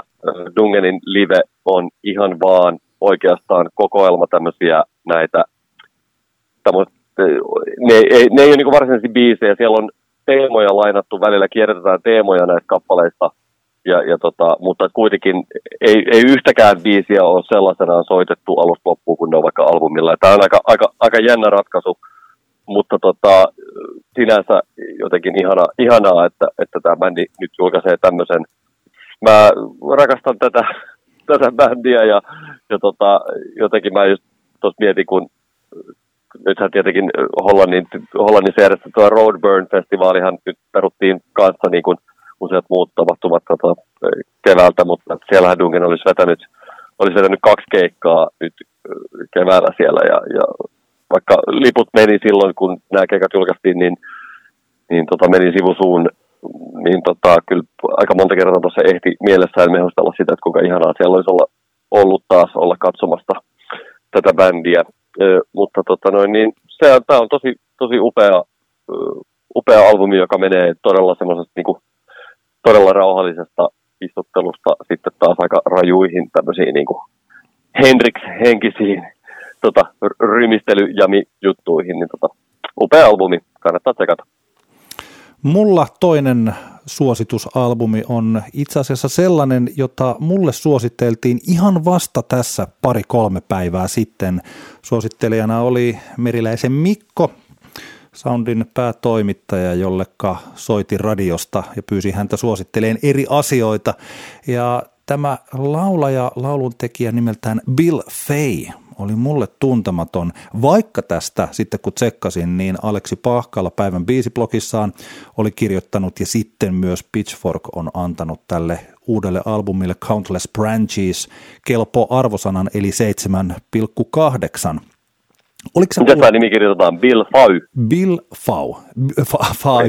Dungenin live on ihan vaan oikeastaan kokoelma tämmöisiä näitä, tämmöistä, ne, ei, ne ei ole niin varsinaisesti biisejä, siellä on teemoja lainattu, välillä kierrätetään teemoja näistä kappaleista, ja, ja tota, mutta kuitenkin ei, ei yhtäkään biisiä ole sellaisenaan soitettu alusta loppuun, kun ne on vaikka albumilla. Tämä on aika, aika, aika jännä ratkaisu, mutta tota, sinänsä jotenkin ihana, ihanaa, että, että tämä bändi nyt julkaisee tämmöisen. Mä rakastan tätä, tätä bändiä ja, ja tota, jotenkin mä just tuossa mietin, kun nythän tietenkin Hollannin, Hollannissa järjestettyä Roadburn-festivaalihan nyt peruttiin kanssa niin kuin useat muut tapahtumat tota, keväältä, mutta siellähän Dungen olisi vetänyt, olisi vetänyt kaksi keikkaa nyt keväällä siellä ja, ja vaikka liput meni silloin, kun nämä keikat julkaistiin, niin, niin tota, meni sivusuun, niin tota, kyllä aika monta kertaa tuossa ehti mielessään mehustella sitä, että kuinka ihanaa siellä olisi olla, ollut taas olla katsomasta tätä bändiä. Ö, mutta tota noin, niin se, tämä on tosi, tosi upea, ö, upea albumi, joka menee todella semmoisesta niin todella rauhallisesta istuttelusta sitten taas aika rajuihin tämmöisiin niin Hendrix-henkisiin tota, rymistelyjami-juttuihin, niin tota, upea albumi, kannattaa tsekata. Mulla toinen suositusalbumi on itse asiassa sellainen, jota mulle suositeltiin ihan vasta tässä pari-kolme päivää sitten. Suosittelijana oli Meriläisen Mikko, Soundin päätoimittaja, jollekka soitin radiosta ja pyysi häntä suositteleen eri asioita. Ja tämä laulaja, lauluntekijä nimeltään Bill Fay oli mulle tuntematon, vaikka tästä sitten kun tsekkasin, niin Aleksi Pahkala päivän biisiblogissaan oli kirjoittanut ja sitten myös Pitchfork on antanut tälle uudelle albumille Countless Branches kelpo arvosanan eli 7,8. Oliko se Miten tämä nimi kirjoitetaan? Bill Fau? Bill Fau. Fau.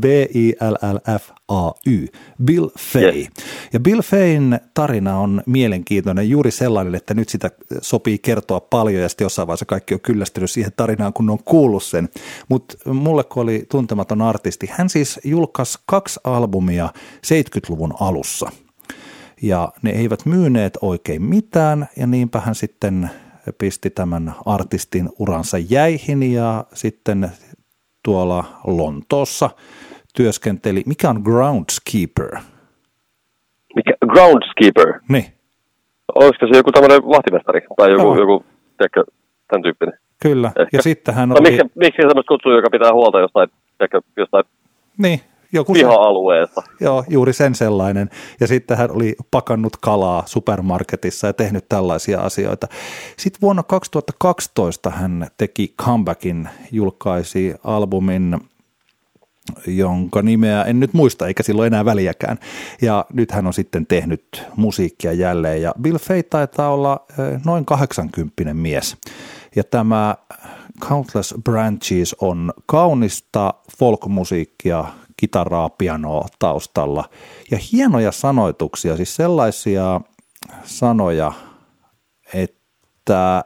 B-I-L-L-F-A-Y, Bill Fay. Yes. Ja Bill Fayn tarina on mielenkiintoinen, juuri sellainen, että nyt sitä sopii kertoa paljon ja sitten jossain vaiheessa kaikki on kyllästynyt siihen tarinaan, kun on kuullut sen. Mutta mulle kun oli tuntematon artisti, hän siis julkaisi kaksi albumia 70-luvun alussa. Ja ne eivät myyneet oikein mitään ja niinpä hän sitten pisti tämän artistin uransa jäihin ja sitten tuolla Lontoossa työskenteli. Mikä on groundskeeper? Mikä? Groundskeeper? Niin. Olisiko se joku tämmöinen vahtimestari tai joku, no. joku tiedätkö, tämän tyyppinen? Kyllä, Ehkä. ja sitten hän no, oli... Miksi, miksi semmoista kutsuu, joka pitää huolta jostain, tiedätkö, jostain niin, joku piha-alueesta. Se, joo, juuri sen sellainen. Ja sitten hän oli pakannut kalaa supermarketissa ja tehnyt tällaisia asioita. Sitten vuonna 2012 hän teki comebackin, julkaisi albumin jonka nimeä en nyt muista, eikä silloin enää väliäkään. Ja nyt hän on sitten tehnyt musiikkia jälleen. Ja Bill Fay taitaa olla noin 80 mies. Ja tämä Countless Branches on kaunista folkmusiikkia, kitaraa, pianoa taustalla. Ja hienoja sanoituksia, siis sellaisia sanoja, että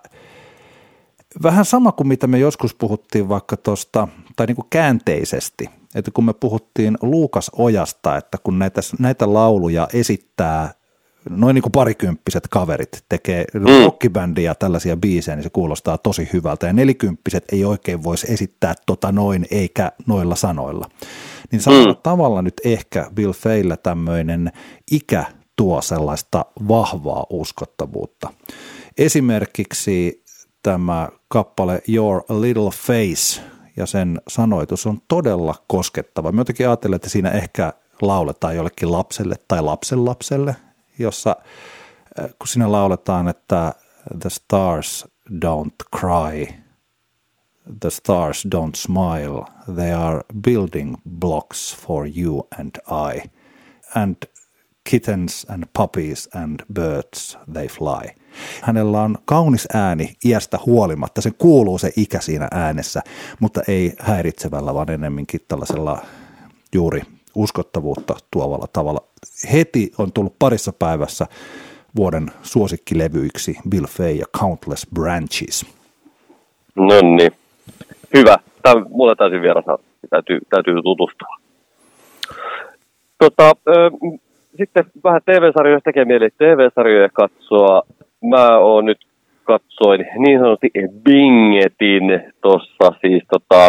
vähän sama kuin mitä me joskus puhuttiin vaikka tuosta, tai niin kuin käänteisesti, että kun me puhuttiin Luukas Ojasta, että kun näitä, näitä lauluja esittää noin niin kuin parikymppiset kaverit tekee mm. rockibändiä ja tällaisia biisejä, niin se kuulostaa tosi hyvältä. Ja nelikymppiset ei oikein voisi esittää tota noin eikä noilla sanoilla. Niin samalla mm. tavalla nyt ehkä Bill Fayllä tämmöinen ikä tuo sellaista vahvaa uskottavuutta. Esimerkiksi tämä kappale Your Little Face ja sen sanoitus on todella koskettava. Mä jotenkin ajattelen, että siinä ehkä lauletaan jollekin lapselle tai lapsenlapselle, jossa äh, kun siinä lauletaan, että the stars don't cry, the stars don't smile, they are building blocks for you and I. And kittens and puppies and birds they fly. Hänellä on kaunis ääni iästä huolimatta, se kuuluu se ikä siinä äänessä, mutta ei häiritsevällä, vaan ennemminkin tällaisella juuri uskottavuutta tuovalla tavalla. Heti on tullut parissa päivässä vuoden suosikkilevyiksi Bill Fay ja Countless Branches. No niin, hyvä. Tämä on mulle täysin vieras, täytyy, täytyy tutustua. Tota, ö, sitten vähän TV-sarjoja tekee mieli TV-sarjoja katsoa. Mä oon nyt katsoin niin sanotusti Bingetin tuossa siis tota,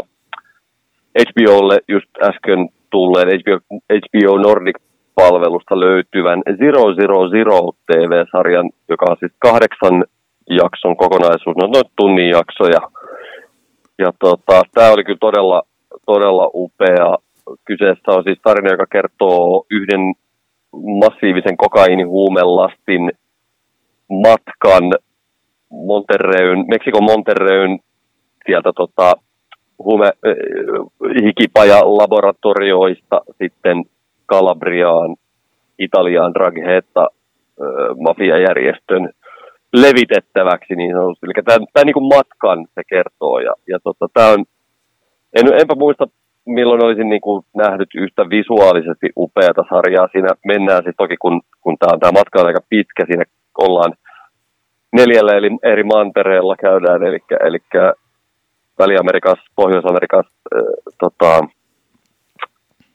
HBOlle just äsken tulleen HBO, HBO Nordic-palvelusta löytyvän Zero Zero Zero TV-sarjan, joka on siis kahdeksan jakson kokonaisuus, no noin tunnin jaksoja. Ja tota, tämä oli kyllä todella, todella upea. Kyseessä on siis tarina, joka kertoo yhden massiivisen kokainihuumelastin matkan Monterreyn, Meksikon Monterreyn sieltä tota, huume, äh, hikipaja laboratorioista sitten Kalabriaan, Italiaan Draghetta mafiajärjestön levitettäväksi niin sanotusti. Eli tämä, tämä niin kuin matkan se kertoo ja, ja tota, tämä on, en, enpä muista milloin olisin niin kuin nähnyt yhtä visuaalisesti upeata sarjaa. Siinä mennään sitten toki, kun, kun tämä tämä matka on aika pitkä, siinä ollaan neljällä eli eri mantereella käydään, eli, eli Väli-Amerikassa, Pohjois-Amerikassa, äh, tota,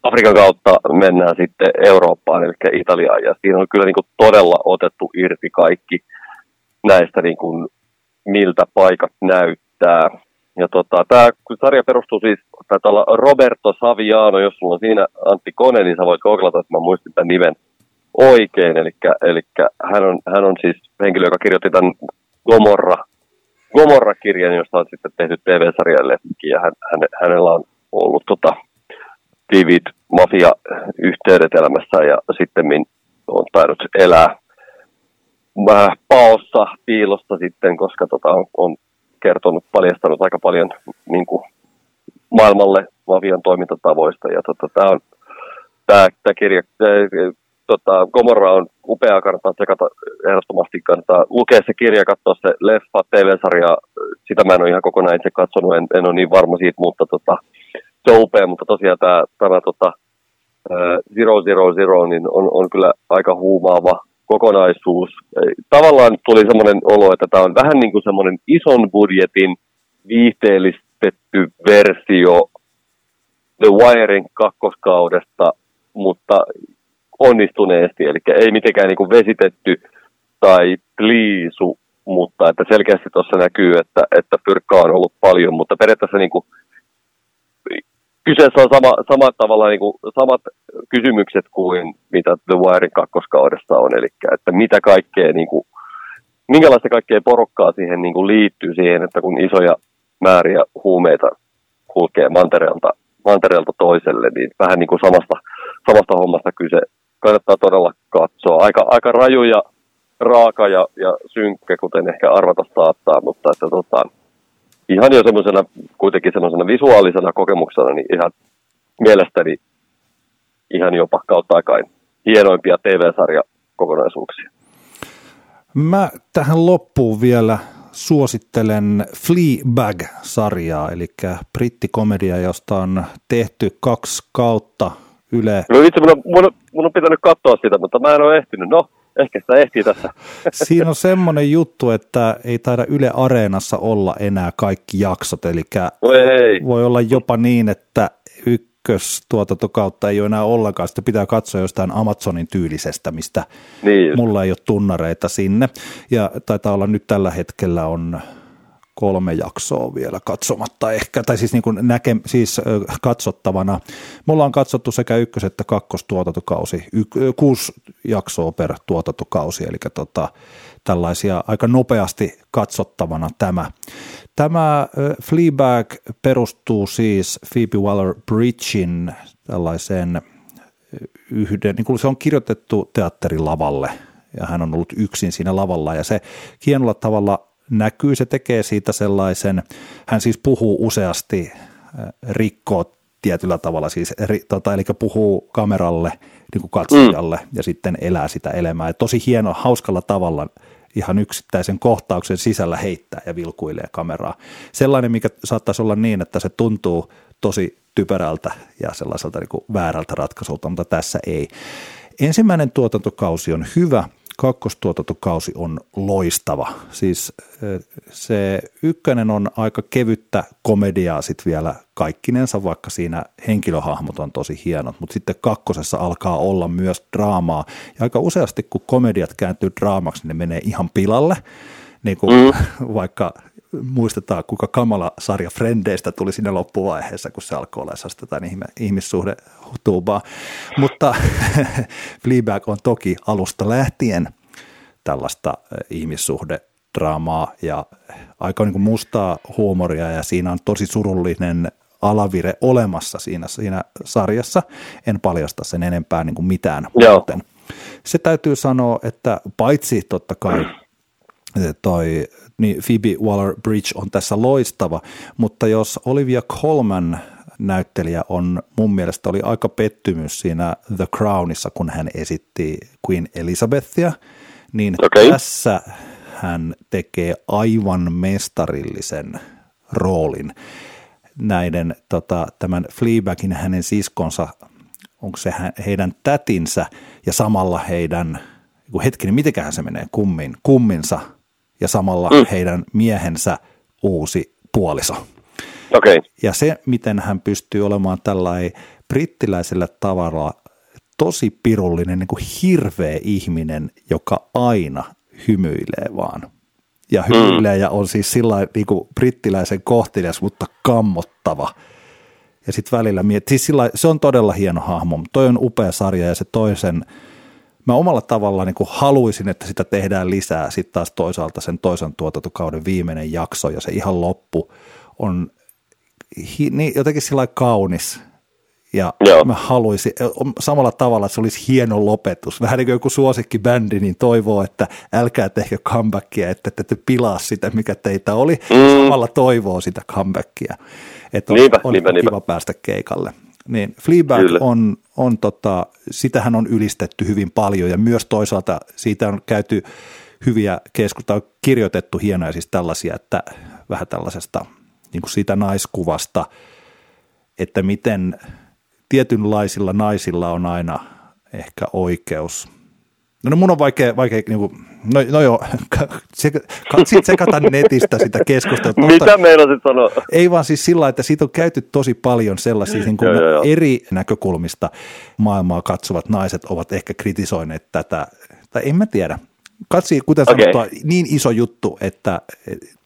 Afrikan kautta mennään sitten Eurooppaan, eli Italiaan, ja siinä on kyllä niin kuin todella otettu irti kaikki näistä, niin kuin, miltä paikat näyttää. Ja tota, tämä sarja perustuu siis, taitaa olla Roberto Saviano, jos sulla on siinä Antti Kone, niin sä voit googlata, että mä muistin tämän nimen oikein. Eli hän on, hän on siis henkilö, joka kirjoitti tämän Gomorra, Gomorra-kirjan, josta on sitten tehty TV-sarjalle. Ja hän, hän, hänellä on ollut tota, tiiviit mafia-yhteydet elämässä ja sitten on tainnut elää paossa piilosta sitten, koska tota, on, on kertonut, paljastanut aika paljon niin kuin, maailmalle mafian toimintatavoista. Ja tota, tämä on tämä, tämä kirja, tota, Gomorra on upea, kannattaa tsekata ehdottomasti, kannattaa lukea se kirja, katsoa se leffa, TV-sarja, sitä mä en ole ihan kokonaan itse katsonut, en, en ole niin varma siitä, mutta tota, se on upea, mutta tosiaan tämä, tämä tota, Zero Zero Zero niin on, on kyllä aika huumaava kokonaisuus. Tavallaan tuli semmoinen olo, että tämä on vähän niin kuin semmoinen ison budjetin viihteellistetty versio The Wirein kakkoskaudesta, mutta onnistuneesti, eli ei mitenkään niin kuin vesitetty tai pliisu, mutta että selkeästi tuossa näkyy, että, että pyrkkaa on ollut paljon, mutta periaatteessa niin kuin kyseessä on sama, sama tavalla, niin kuin, samat kysymykset kuin mitä The Wirein kakkoskaudessa on, eli että mitä kaikkea, niin kuin, minkälaista kaikkea porukkaa siihen niin kuin liittyy siihen, että kun isoja määriä huumeita kulkee mantereelta, mantereelta toiselle, niin vähän niin kuin samasta, samasta hommasta kyse. Kannattaa todella katsoa. Aika, aika raju ja raaka ja, ja synkkä, kuten ehkä arvata saattaa, mutta että tota, ihan jo semmoisena, kuitenkin semmoisena visuaalisena kokemuksena, niin ihan mielestäni ihan jopa kautta aikain hienoimpia TV-sarjakokonaisuuksia. Mä tähän loppuun vielä suosittelen Fleabag-sarjaa, eli brittikomedia, josta on tehty kaksi kautta Yle. No itse mun on, mun, on, mun on pitänyt katsoa sitä, mutta mä en ole ehtinyt. No, ehkä sitä ehtii tässä. [LAUGHS] Siinä on semmoinen juttu, että ei taida Yle Areenassa olla enää kaikki jaksot, eli voi olla jopa niin, että ykköstuotantokautta ei ole enää ollenkaan, sitä pitää katsoa jostain Amazonin tyylisestä, mistä niin. mulla ei ole tunnareita sinne. Ja taitaa olla nyt tällä hetkellä on kolme jaksoa vielä katsomatta ehkä, tai siis, niin kuin näke, siis katsottavana. Me ollaan katsottu sekä ykkös- että kakkostuotantokausi, y- kuusi jaksoa per tuotantokausi, eli tota, tällaisia aika nopeasti katsottavana tämä. Tämä Fleabag perustuu siis Phoebe Waller-Bridgein tällaiseen yhden, niin kuin se on kirjoitettu teatterilavalle, ja hän on ollut yksin siinä lavalla, ja se hienolla tavalla näkyy, se tekee siitä sellaisen, hän siis puhuu useasti, rikkoo tietyllä tavalla siis, eri, tota, eli puhuu kameralle, niin kuin katsojalle mm. ja sitten elää sitä elämää. Et tosi hieno, hauskalla tavalla ihan yksittäisen kohtauksen sisällä heittää ja vilkuilee kameraa. Sellainen, mikä saattaisi olla niin, että se tuntuu tosi typerältä ja sellaiselta niin kuin väärältä ratkaisulta, mutta tässä ei. Ensimmäinen tuotantokausi on hyvä, kakkostuotantokausi on loistava. Siis se ykkönen on aika kevyttä komediaa sitten vielä kaikkinensa, vaikka siinä henkilöhahmot on tosi hienot, mutta sitten kakkosessa alkaa olla myös draamaa. Ja aika useasti, kun komediat kääntyy draamaksi, niin ne menee ihan pilalle. Niin kuin mm. [LAUGHS] vaikka muistetaan, kuinka kamala sarja Frendeistä tuli sinne loppuvaiheessa, kun se alkoi olla tätä ihmissuhde tuubaa. Mutta [LAUGHS] Fleabag on toki alusta lähtien tällaista eh, ihmissuhde draamaa ja aika niin kuin mustaa huumoria ja siinä on tosi surullinen alavire olemassa siinä, siinä sarjassa. En paljasta sen enempää niin kuin mitään Joo. Se täytyy sanoa, että paitsi totta kai toi niin Phoebe Waller-Bridge on tässä loistava, mutta jos Olivia Colman näyttelijä on mun mielestä oli aika pettymys siinä The Crownissa, kun hän esitti Queen Elizabethia, niin okay. tässä hän tekee aivan mestarillisen roolin. Näiden, tota, tämän Fleabagin hänen siskonsa, onko se heidän tätinsä ja samalla heidän, hetkinen, mitenköhän se menee, kummin, kumminsa ja samalla mm. heidän miehensä uusi puoliso. Okay. Ja se, miten hän pystyy olemaan tällainen brittiläisellä tavalla tosi pirullinen, niin kuin hirveä ihminen, joka aina hymyilee vaan. Ja hymyilee mm. ja on siis sillä niin kuin brittiläisen kohtelias, mutta kammottava. Ja sitten välillä miettii, siis sillä, se on todella hieno hahmo, mutta toi on upea sarja ja se toisen, mä omalla tavalla niin kuin haluaisin, että sitä tehdään lisää. Sitten taas toisaalta sen toisen tuotantokauden viimeinen jakso ja se ihan loppu on hi, niin, jotenkin sillä kaunis. Ja Joo. mä haluaisin samalla tavalla, että se olisi hieno lopetus. Vähän niin kuin joku suosikkibändi, niin toivoo, että älkää tehkö comebackia, että te pilaa sitä, mikä teitä oli. Mm. Samalla toivoo sitä comebackia. Että on, niinpä, on niinpä, kiva niinpä. päästä keikalle. Niin Fleabag Kyllä. on, on tota, sitähän on ylistetty hyvin paljon ja myös toisaalta siitä on käyty hyviä keskusteluja, kirjoitettu hienoja siis tällaisia, että vähän tällaisesta niin kuin siitä naiskuvasta, että miten tietynlaisilla naisilla on aina ehkä oikeus. No, no mun on vaikea, vaikea niin kuin, no, no joo, [LAUGHS] sit sekata netistä sitä keskustelua. Mitä meinasit sanoa? Ei vaan siis sillä että siitä on käyty tosi paljon sellaisia niin kuin joo, joo. eri näkökulmista maailmaa katsovat naiset ovat ehkä kritisoineet tätä, tai en mä tiedä. Katsi, kuten okay. sanottua, niin iso juttu, että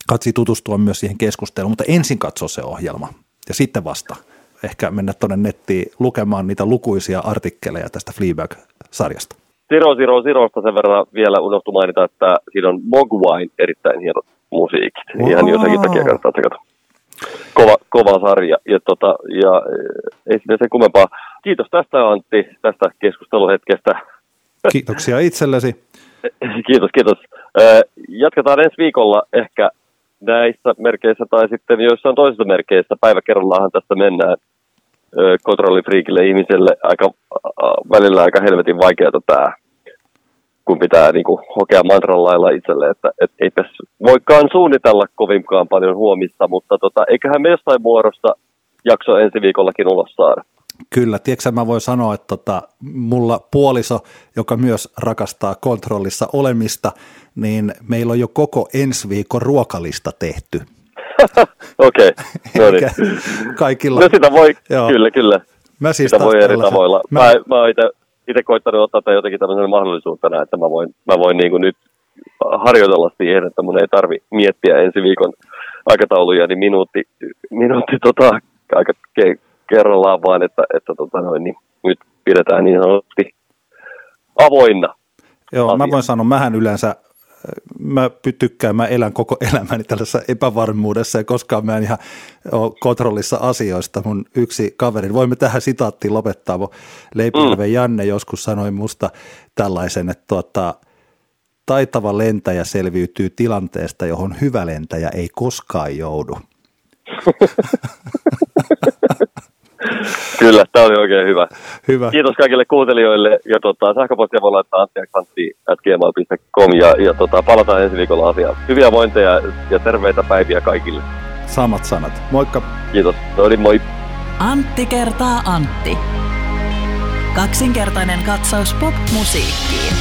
katsi tutustua myös siihen keskusteluun, mutta ensin katso se ohjelma ja sitten vasta ehkä mennä tuonne nettiin lukemaan niitä lukuisia artikkeleja tästä Fleabag-sarjasta. Zero Zero Zerosta sen verran vielä unohtu mainita, että siinä on Mogwine erittäin hienot musiikit. Wow. Ihan jo senkin takia kannattaa tsekata. Kova, kova sarja ja, tota, ja ei sinne sen kummempaa. Kiitos tästä Antti, tästä keskusteluhetkestä. Kiitoksia itsellesi. [LAUGHS] kiitos, kiitos. Jatketaan ensi viikolla ehkä näissä merkeissä tai sitten joissain toisissa merkeissä. Päivä kerrallaanhan tästä mennään kontrollifriikille ihmiselle aika, välillä aika helvetin vaikeaa tämä, kun pitää niin kuin, hokea mantran lailla itselle, että et, ei tässä voikaan suunnitella kovinkaan paljon huomista, mutta tota, eiköhän me jostain muodossa jakso ensi viikollakin ulos saada. Kyllä, tiedätkö mä voin sanoa, että tota, mulla puoliso, joka myös rakastaa kontrollissa olemista, niin meillä on jo koko ensi viikon ruokalista tehty. [LAUGHS] Okei, no niin. Kaikilla. No sitä voi, joo. kyllä, kyllä. Mä siis sitä voi eri tavoilla. Mä, mä, mä oon itse koittanut ottaa tämän jotenkin tämmöisen mahdollisuutena, että mä voin, mä voin niin kuin nyt harjoitella siihen, että mun ei tarvi miettiä ensi viikon aikatauluja, niin minuutti, minuutti tota, aika ke, kerrallaan vaan, että, että tota noin, niin nyt pidetään niin sanotusti avoinna. Joo, asia. mä voin sanoa, mähän yleensä mä tykkään, mä elän koko [LAUGHS] elämäni tällaisessa epävarmuudessa ja koskaan mä en ihan ole kontrollissa asioista. Mun yksi kaveri, voimme tähän sitaattiin lopettaa, kun Leipilven mm. Janne joskus sanoi musta tällaisen, että tuota, taitava lentäjä selviytyy tilanteesta, johon hyvä lentäjä ei koskaan joudu. [LAUGHS] Kyllä, tämä oli oikein hyvä. Hyvä. Kiitos kaikille kuuntelijoille ja tota, sähköpostia voi laittaa anttiaksantti.gmail.com ja, ja tota, palataan ensi viikolla asiaan. Hyviä vointeja ja terveitä päiviä kaikille. Samat sanat. Moikka. Kiitos. No niin, moi. Antti kertaa Antti. Kaksinkertainen katsaus pop-musiikkiin.